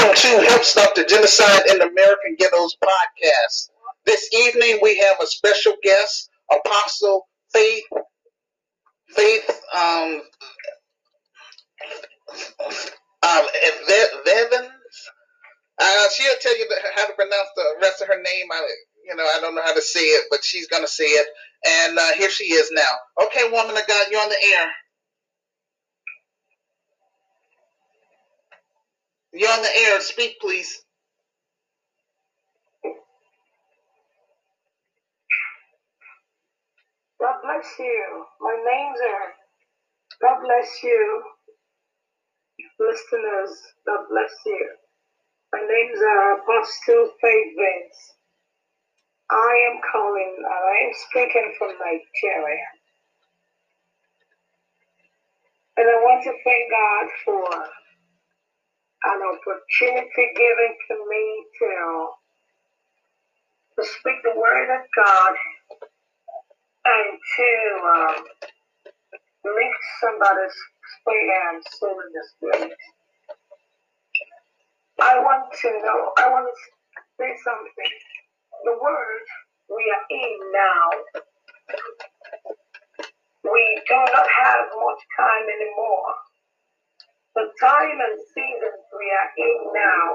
Welcome to Help Stop the Genocide in American Ghettos podcast. This evening we have a special guest, Apostle Faith Faith um, um Vevin. Uh, she'll tell you how to pronounce the rest of her name. I, you know, I don't know how to say it, but she's gonna say it. And uh, here she is now. Okay, woman of God, you're on the air. You're on the air. Speak, please. God bless you. My name's Aaron. God bless you. Listeners, God bless you. My name's uh, Apostle Faith Vince. I am calling, uh, I am speaking from Nigeria. And I want to thank God for an opportunity given to me to, to speak the word of God and to um, lift somebody's spirit and soul in the spirit. I want to know, I want to say something. The word we are in now, we do not have much time anymore the time and seasons we are in now,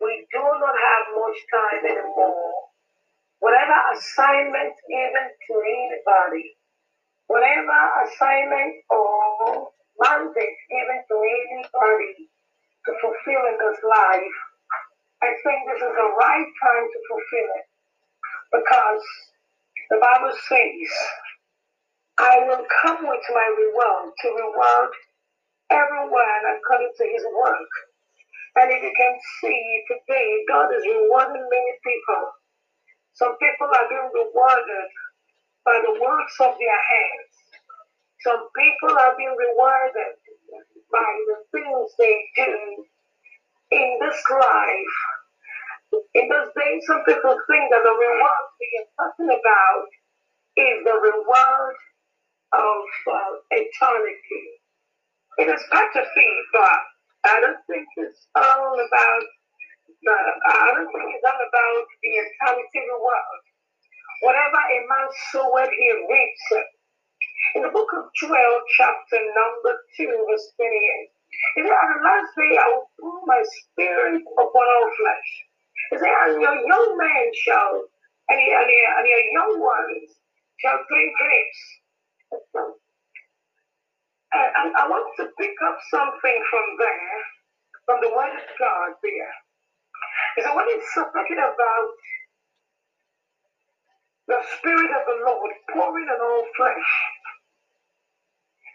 we do not have much time anymore. Whatever assignment given to anybody, whatever assignment or mandate given to anybody to fulfill in this life, I think this is the right time to fulfill it. Because the Bible says, I will come with my reward to reward everyone according to his work. And if you can see today, God is rewarding many people. Some people are being rewarded by the works of their hands. Some people are being rewarded by the things they do in this life. In those days, some people think that the reward we are talking about is the reward of uh, eternity. It is good to see, but I don't think it's all about the, I don't think it's all about the entirety of the world. Whatever a man soweth, he reaps it. In the book of Joel, chapter number 2, verse 28, it says, On the last day I will pour my spirit upon all flesh. It says, And your young men shall, and your, and your, and your young ones shall drink grapes and I want to pick up something from there, from the Word of God there. So when it's talking about the Spirit of the Lord pouring on all flesh,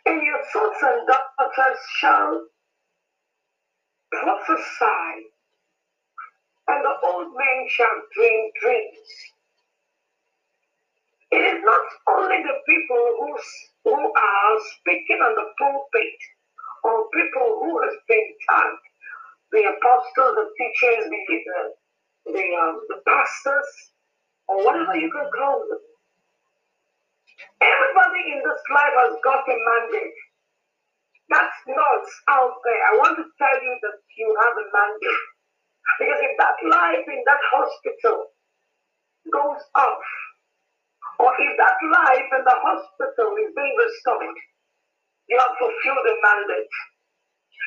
and your sons and daughters shall prophesy, and the old men shall dream dreams. It is not only the people who who are speaking on the pulpit or people who have been taught, the apostles, the teachers, the, the, the, um, the pastors, or whatever you can call them. Everybody in this life has got a mandate. That's not out there. I want to tell you that you have a mandate. Because if that life in that hospital goes off, or if that life in the hospital is being restored, you have fulfilled the mandate.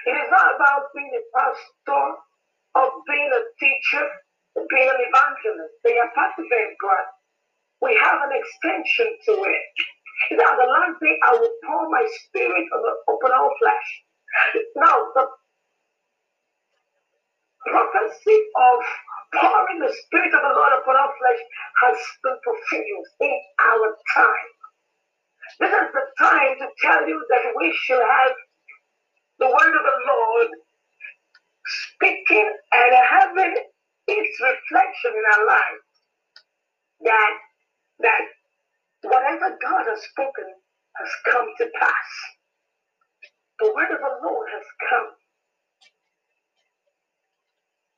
It is not about being a pastor or being a teacher or being an evangelist. They are part of it, God. We have an extension to it. That the last day I will pour my spirit upon all flesh. Now, the prophecy of pouring the Spirit of the Lord upon our flesh has been fulfilled in our time. This is the time to tell you that we should have the word of the Lord speaking and having its reflection in our lives. That that whatever God has spoken has come to pass. The word of the Lord has come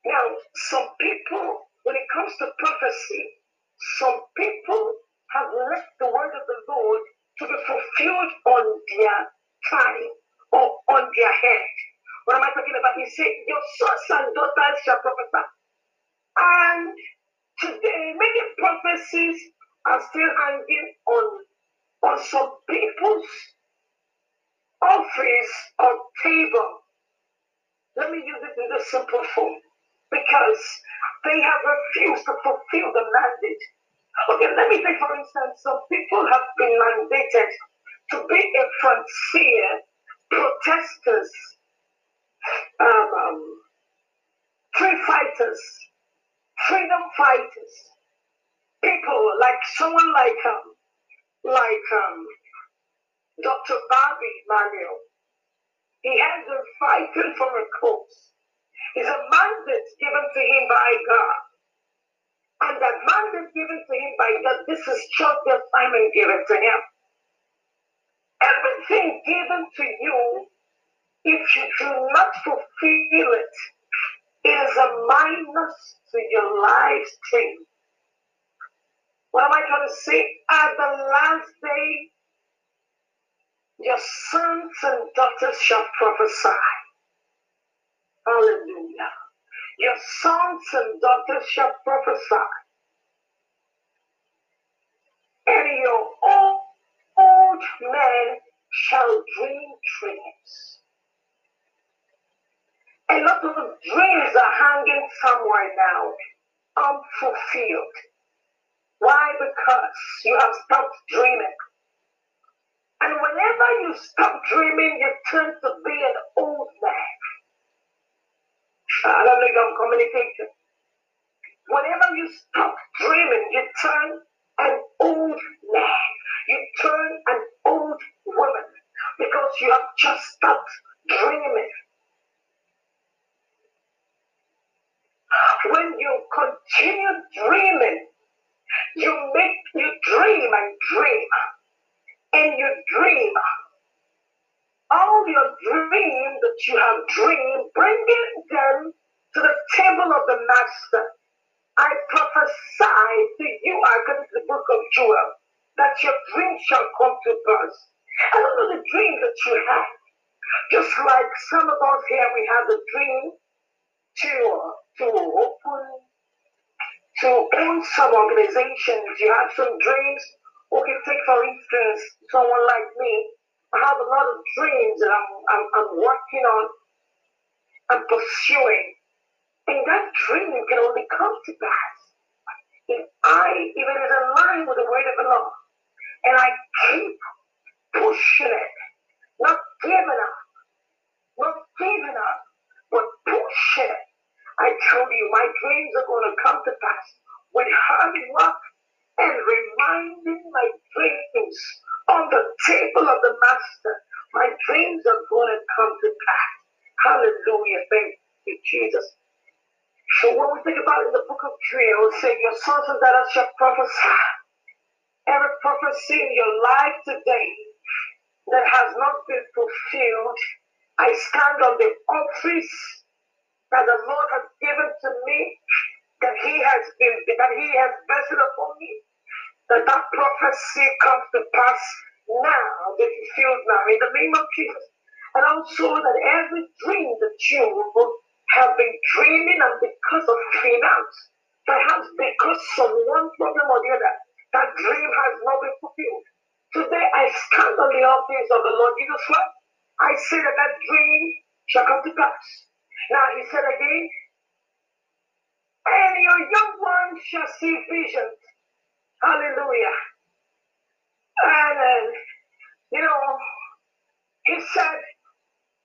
now, some people, when it comes to prophecy, some people have left the word of the Lord to be fulfilled on their time or on their head What am I talking about? He said, Your sons and daughters shall prophesy. And today, many prophecies are still hanging on, on some people's office or table. Let me use it in the simple form because they have refused to fulfill the mandate. Okay, let me take for instance, some people have been mandated to be a frontier protesters, um, um, free fighters, freedom fighters, people like someone like um, like um, Dr. Bobby Manuel. He has been fighting for a cause. It's a mandate given to him by God. And that mandate given to him by God, this is just the assignment given to him. Everything given to you, if you do not fulfill it, it is a minus to your life stream. What am I trying to say? At the last day, your sons and daughters shall prophesy. Hallelujah. Your sons and daughters shall prophesy. And your old, old men shall dream dreams. A lot of dreams are hanging somewhere now, unfulfilled. Why? Because you have stopped dreaming. And whenever you stop dreaming, you turn to be an old man. I don't think I'm communicating. Whenever you stop dreaming, you turn an old man. You turn an old woman because you have just stopped dreaming. When you continue dreaming, you make you dream and dream and you dream all your dreams that you have dreamed, bringing them to the table of the Master. I prophesy to you, to the book of Joel, that your dreams shall come to pass. I don't know the dream that you have. Just like some of us here, we have the dream to, to open, to own some organizations. You have some dreams. Okay, take for instance, someone like me I have a lot of dreams that I'm, I'm, I'm working on and pursuing. And that dream can only come to pass if I, if it is line with the word of the Lord. And I keep pushing it, not giving up, not giving up, but pushing it. I tell you, my dreams are going to come to pass with hard work and reminding my dreams on the table of the Master. My dreams are going to come to pass. Hallelujah. Thank you, Jesus. So when we think about in the book of Joel, it say, Your sons and daughters shall prophesy. Every prophecy in your life today that has not been fulfilled, I stand on the office that the Lord has given to me, that He has been, that He has vested upon me, that that prophecy comes to pass now, be fulfilled now, in the name of Jesus. And also that every dream that you have been dreaming and because of finance, perhaps because of one problem or the other, that dream has not been fulfilled. Today I stand on the office of the Lord Jesus Christ. I say that that dream shall come to pass. Now he said again, and your young ones shall see visions Hallelujah. And, you know, he said,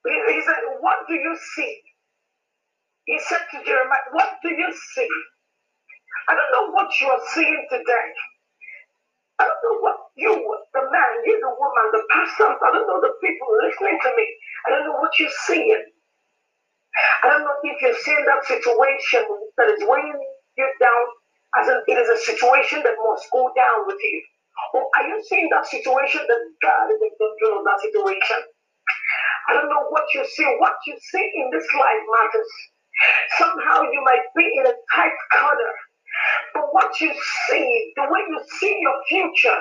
he said, what do you see? He said to Jeremiah, what do you see? I don't know what you are seeing today. I don't know what you, the man, you, the woman, the pastor, I don't know the people listening to me. I don't know what you're seeing. I don't know if you're seeing that situation that is weighing you down as in, it is a situation that must go down with you. Or are you seeing that situation that God is in control of that situation? I don't know what you see. What you see in this life matters. Somehow you might be in a tight corner, but what you see, the way you see your future,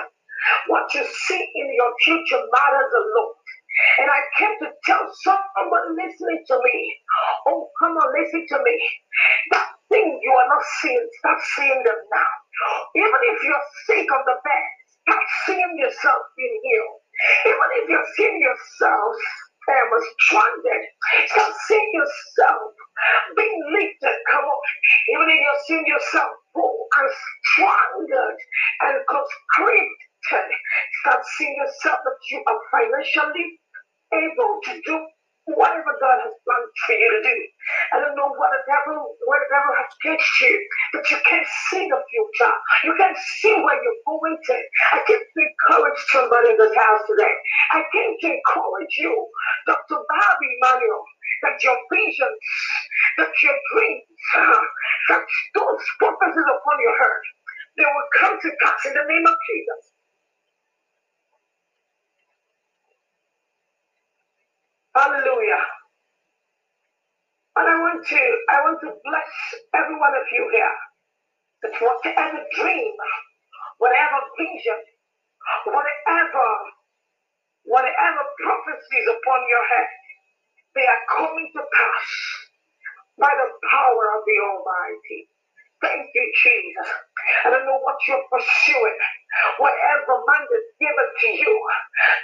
what you see in your future matters a lot. And I came to tell someone listening to me, oh, come on, listen to me. That thing you are not seeing, start seeing them now. Even if you're sick of the bed, start seeing yourself being healed. Even if you're seeing yourself and was stranded, start seeing yourself being lifted. Come on. Even if you're seeing yourself full and stranded and conscripted, start seeing yourself that you are financially able to do whatever God has planned for you to do. I don't know what the devil, where the devil has takes you, but you can't see the future. You can't see where you're going to. I came to encourage somebody in this house today. I came to encourage you, Dr. Bobby Manuel, that your visions, that your dreams, that those purposes upon your heart, they will come to pass in the name of Jesus. Hallelujah. And I want to, I want to bless every one of you here. That whatever dream, whatever vision, whatever, whatever prophecies upon your head, they are coming to pass by the power of the Almighty. Thank you, Jesus. I don't know what you're pursuing. Whatever man is given to you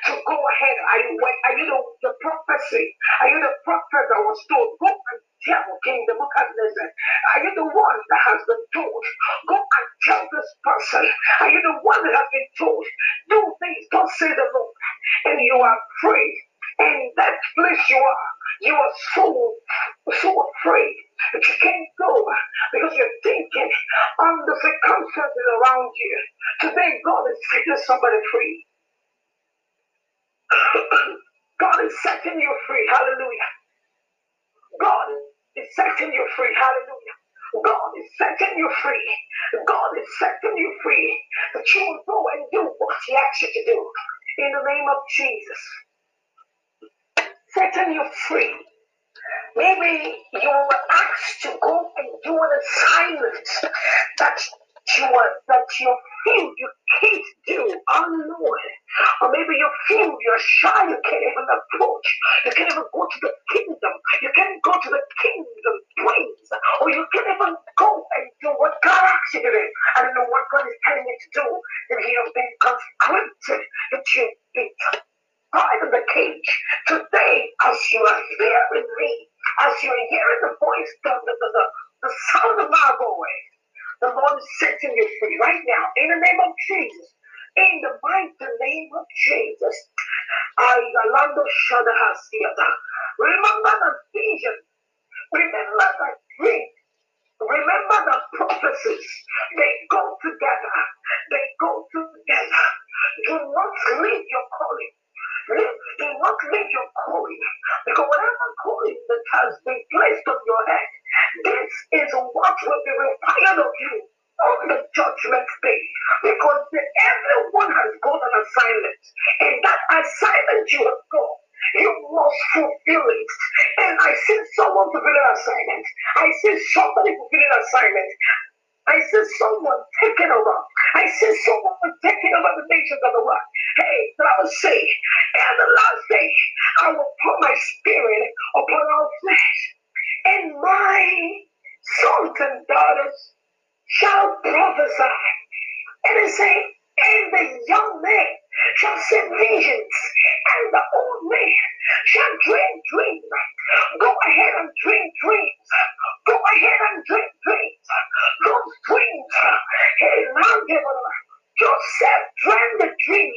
to go ahead. Are you, are you the, the prophecy? Are you the prophet that was told, go and tell King Nebuchadnezzar? Are you the one that has been told, go and tell this person? Are you the one that has been told, do things, don't say the Lord? And you are free. In that place you are, you are so, so afraid that you can't go because you're thinking on the circumstances around you. Today, God is setting somebody free. God is setting you free. Hallelujah. God is setting you free. Hallelujah. God is setting you free. God is setting you free that you will go and do what He asks you to do. In the name of Jesus. Setting you free. Maybe you were asked to go and do an assignment that you are, that you feel you can't do unknown. Or maybe you feel you're shy, you can't even approach. You can't even go to the kingdom. You can't go to the kingdom place. Or you can't even go and do what God asked you to do. I don't know what God is telling you to do. If you have been conscripted, that you've been tied in the cage. Today, are hearing me, as you're hearing the voice, the, the, the, the sound of my voice, the Lord is setting you free right now in the name of Jesus. In the mighty name of Jesus. I Ayalando Shadahasiada. Remember the vision. Remember the dream. Remember the prophecies. They go together. They go together. Do not leave your calling. Do not leave your calling. Because whatever calling that has been placed on your head, this is what will be required of you on the judgment day. Because everyone has got an assignment. And that assignment you have got, you must fulfill it. And I see someone fulfilling an assignment. I see somebody fulfilling an assignment. I see someone taking over. I see someone taking over the nations of the world. Hey, but I will say, and the last day, I will put my spirit upon all flesh. And my sons and daughters shall prophesy. And it say, and the young man shall see visions, and the old man shall dream dreams. Go ahead and dream dreams. Go ahead and dream dreams. Those dreams, hey, Joseph dreamed the dream.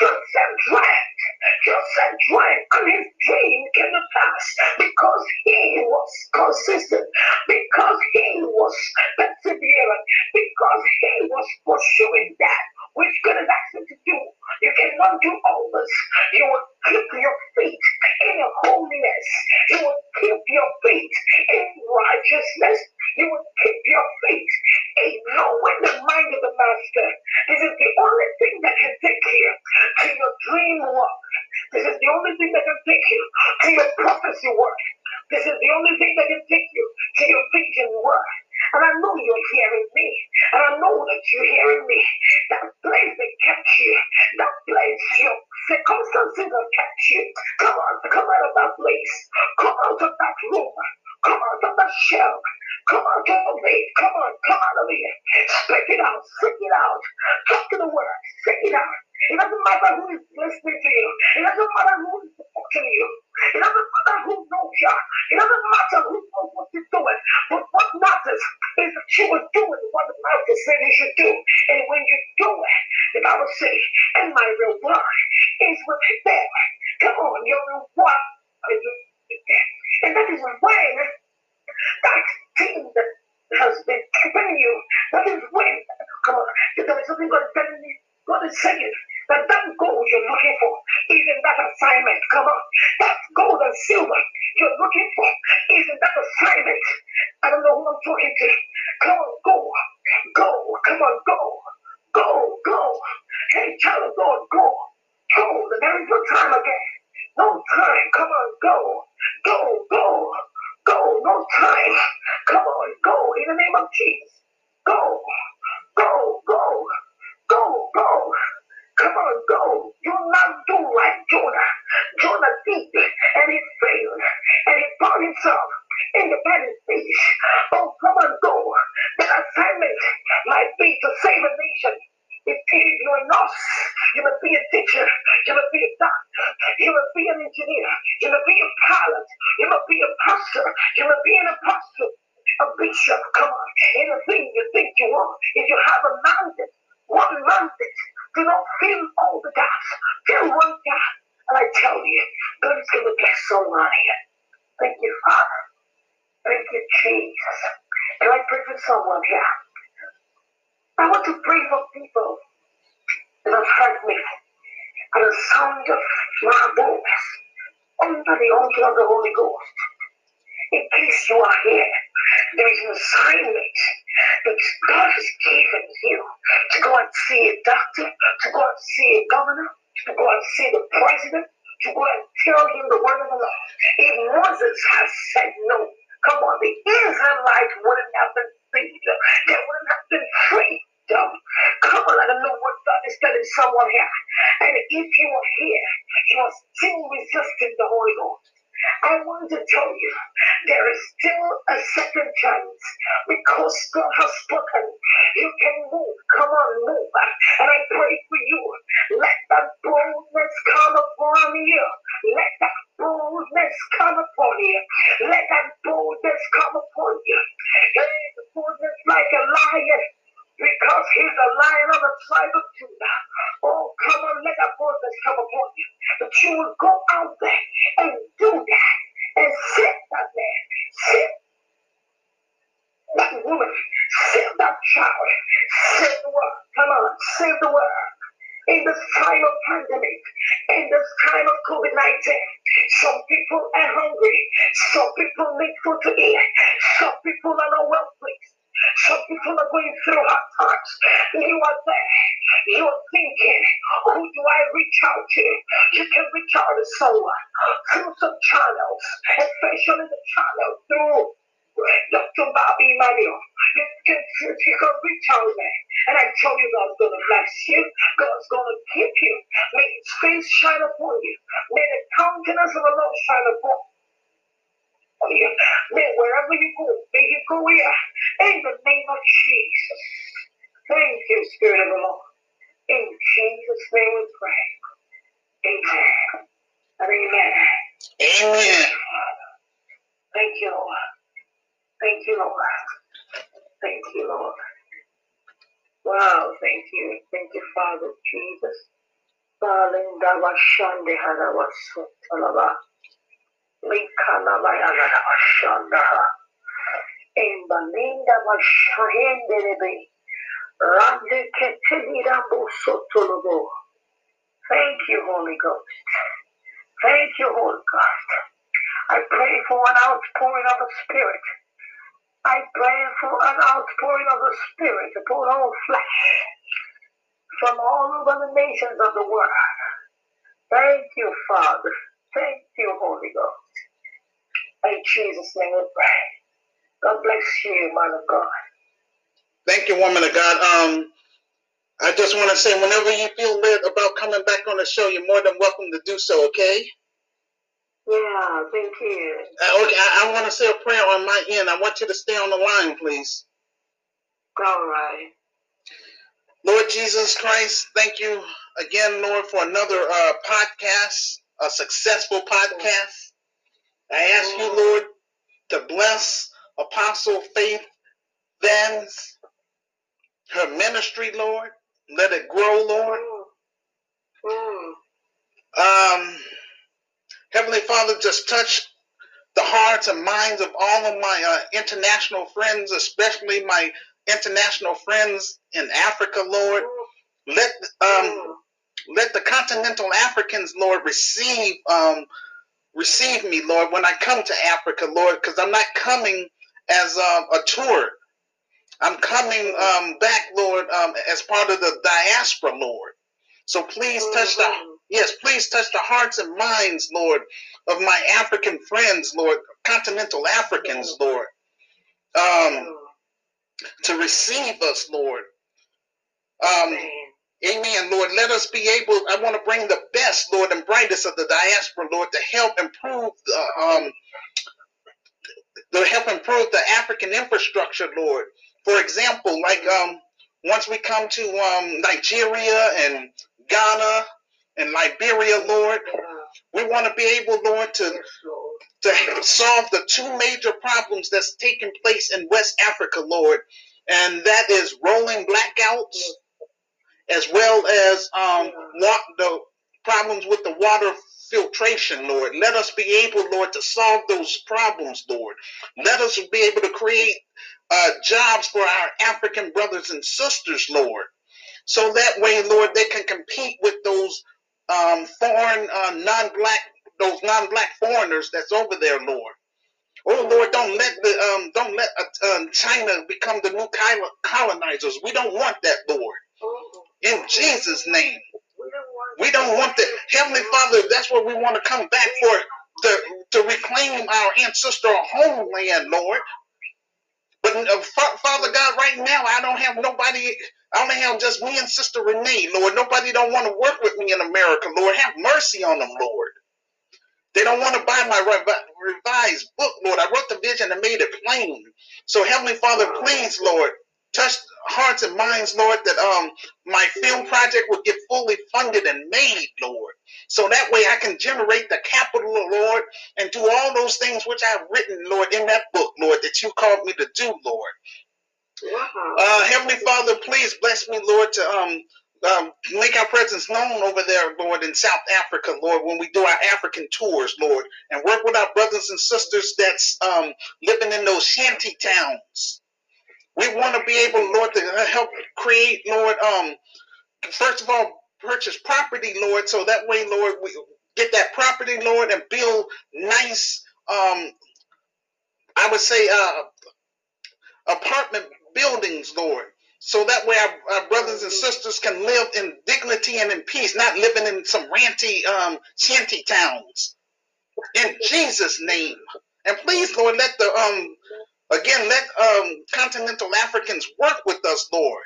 Joseph dreamt. Joseph dreamt, and his dream came to pass because he was consistent, because he was perseverant, because he was pursuing that which God has asked him to do. You cannot do all this. You will Speak it out. Talk to the word. Speak it out. It doesn't matter who is listening to you. It doesn't matter who is watching you. It doesn't matter who knows you. It doesn't matter who knows what you're doing. But what matters is that you are doing what the Bible said you should do. And when you do it, the Bible says, and my reward is with them. Come on, your reward is with them. And that is when that thing that has been keeping you, that is when, come on, there is something God is telling me, God is saying, that that gold you're looking for is in that assignment. Come on. That gold and silver you're looking for is in that assignment. I don't know who I'm talking to. Come on, go. Go. Come on, go. Go. Go. Hey, child of God, go. Go. There is no time again. No time. Come on, go. Go. Go. Go. No time. Come on, go. In the name of Jesus. Go. Go. Go. Go. Go. Come on, go. Do not do like Jonah. Jonah did, and he failed, and he found himself in the burning fish. Oh, come on, go. The assignment might be to save a nation. It is not enough, you must be a teacher, you must be a doctor, you must be an engineer, you must be a pilot, you must be a pastor, you must be an apostle, a bishop. Come on, anything you think you want, if you have a mountain, one mountain do not fill all the gaps. Fill one gap. And I tell you, God is going to bless someone here. Thank you, Father. Thank you, Jesus. Can I pray for someone here? I want to pray for people that have heard me at the sound of my voice under the unction of the Holy Ghost. In case you are here, there is an assignment that God has given you to go and see a doctor, to go and see a governor, to go and see the president, to go and tell him the word of the Lord. If Moses has said no, come on, the Israelites wouldn't have been freed. They wouldn't have been freed. Come on, I don't know what God is telling someone here. And if you are here, you are still resisting the Holy Ghost. I want to tell you, there is still a second chance because God has spoken. You can move. Come on, move. And I pray for you. Let that boldness come upon you. Let that boldness come upon you. Let that boldness come upon you. Hey, the boldness like a lion because he's a lion of the tribe of Judah. Oh, come on, let that boldness come upon you. That you will go out there and do that and sit that man, sit that woman, save that child, save the world. Come on, save the world. In this time of pandemic, in this time of COVID 19, some people are hungry, some people need food to eat, some people are not well Some people are going through hard times. You are there. You are thinking, who do I reach out to? You can reach out to someone through some channels, especially the channel through Dr. Bobby Manuel. You can, you can reach out there. And I tell you, God's going to bless you. God's going to keep you. May his face shine upon you. May the countenance of the Lord shine upon you. May wherever you go, may you go here. In the name of Jesus. Thank you, Spirit of the Lord. In Jesus' name we pray. Amen. And amen. Amen. Thank you, Lord. Thank you, Lord. Thank you, Lord. Wow, thank you. Thank you, Father Jesus. Balinda Sotolobo. Thank you, Holy Ghost. Thank you, Holy Ghost. I pray for an outpouring of the Spirit. I pray for an outpouring of the Spirit upon all flesh from all over the nations of the world. Thank you, Father. Thank you, Holy Ghost. In Jesus' name we pray. God bless you, man of God. Thank you, woman of God. Um, I just want to say, whenever you feel led about coming back on the show, you're more than welcome to do so. Okay. Yeah, thank you. Uh, okay, I, I want to say a prayer on my end. I want you to stay on the line, please. All right. Lord Jesus Christ, thank you again, Lord, for another uh, podcast, a successful podcast. I ask you, Lord, to bless Apostle Faith Vans, her ministry, Lord. Let it grow, Lord. Um, Heavenly Father, just touch the hearts and minds of all of my uh, international friends, especially my international friends in Africa, Lord. Let um, let the continental Africans, Lord, receive um, receive me, Lord, when I come to Africa, Lord, because I'm not coming as um, a tour. I'm coming um, back, Lord, um, as part of the diaspora, Lord. So please touch the yes, please touch the hearts and minds, Lord, of my African friends, Lord, continental Africans, Lord, um, to receive us, Lord. Amen, Lord. Let us be able, I want to bring the best, Lord, and brightest of the diaspora, Lord, to help improve the, um, to help improve the African infrastructure, Lord. For example, like um, once we come to um, Nigeria and Ghana and Liberia, Lord, we want to be able, Lord, to to solve the two major problems that's taking place in West Africa, Lord, and that is rolling blackouts as well as um, the problems with the water filtration, Lord. Let us be able, Lord, to solve those problems, Lord. Let us be able to create uh, jobs for our African brothers and sisters, Lord. So that way, Lord, they can compete with those um, foreign, uh, non-black, those non-black foreigners that's over there, Lord. Oh Lord, don't let the um, don't let uh, um, China become the new colonizers. We don't want that, Lord in Jesus' name. We don't want that. Heavenly Father, that's what we want to come back for to, to reclaim our ancestral homeland, Lord. But uh, Father God, right now I don't have nobody. I only have just me and Sister Renee, Lord. Nobody don't want to work with me in America, Lord. Have mercy on them, Lord. They don't want to buy my revised book, Lord. I wrote the vision and made it plain. So, Heavenly Father, please, Lord, touch hearts and minds, Lord, that um my film project will get fully funded and made, Lord. So that way I can generate the capital, Lord, and do all those things which I've written, Lord, in that book, Lord, that you called me to do, Lord. Uh, Heavenly Father, please bless me, Lord, to um um, make our presence known over there, Lord, in South Africa, Lord, when we do our African tours, Lord, and work with our brothers and sisters that's um, living in those shanty towns want to be able, Lord, to help create, Lord, um, first of all, purchase property, Lord, so that way, Lord, we get that property, Lord, and build nice, um, I would say, uh, apartment buildings, Lord. So that way our, our, brothers and sisters can live in dignity and in peace, not living in some ranty um, shanty towns. In Jesus' name. And please, Lord, let the um Again, let um, continental Africans work with us, Lord.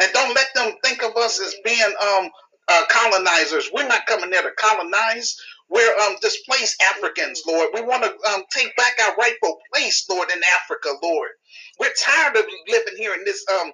And don't let them think of us as being um, uh, colonizers. We're not coming there to colonize. We're um, displaced Africans, Lord. We want to um, take back our rightful place, Lord, in Africa, Lord. We're tired of living here in this um,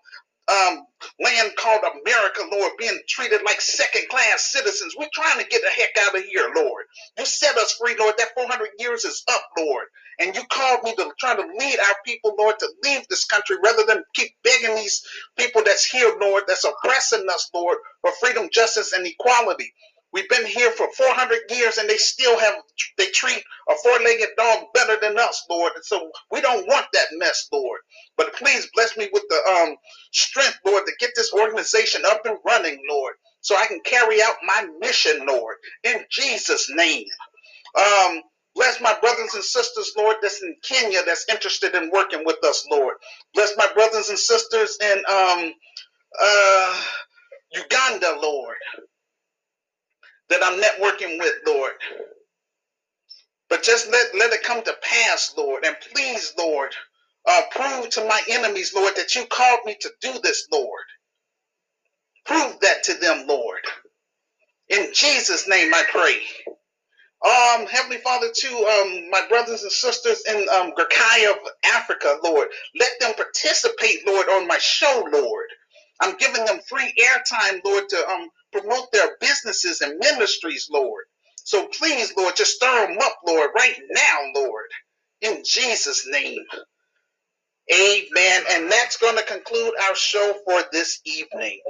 um, land called America, Lord, being treated like second class citizens. We're trying to get the heck out of here, Lord. You set us free, Lord. That 400 years is up, Lord. And you called me to try to lead our people, Lord, to leave this country rather than keep begging these people that's here, Lord, that's oppressing us, Lord, for freedom, justice, and equality. We've been here for 400 years and they still have, they treat a four legged dog better than us, Lord. And so we don't want that mess, Lord. But please bless me with the um, strength, Lord, to get this organization up and running, Lord, so I can carry out my mission, Lord, in Jesus' name. Um, Bless my brothers and sisters, Lord, that's in Kenya that's interested in working with us, Lord. Bless my brothers and sisters in um, uh, Uganda, Lord that I'm networking with, Lord. But just let, let it come to pass, Lord. And please, Lord, uh, prove to my enemies, Lord, that you called me to do this, Lord. Prove that to them, Lord. In Jesus' name I pray. Um, Heavenly Father, to um, my brothers and sisters in um, of Africa, Lord, let them participate, Lord, on my show, Lord. I'm giving them free airtime, Lord, to um, promote their businesses and ministries, Lord. So please, Lord, just stir them up, Lord, right now, Lord. In Jesus' name. Amen. And that's going to conclude our show for this evening.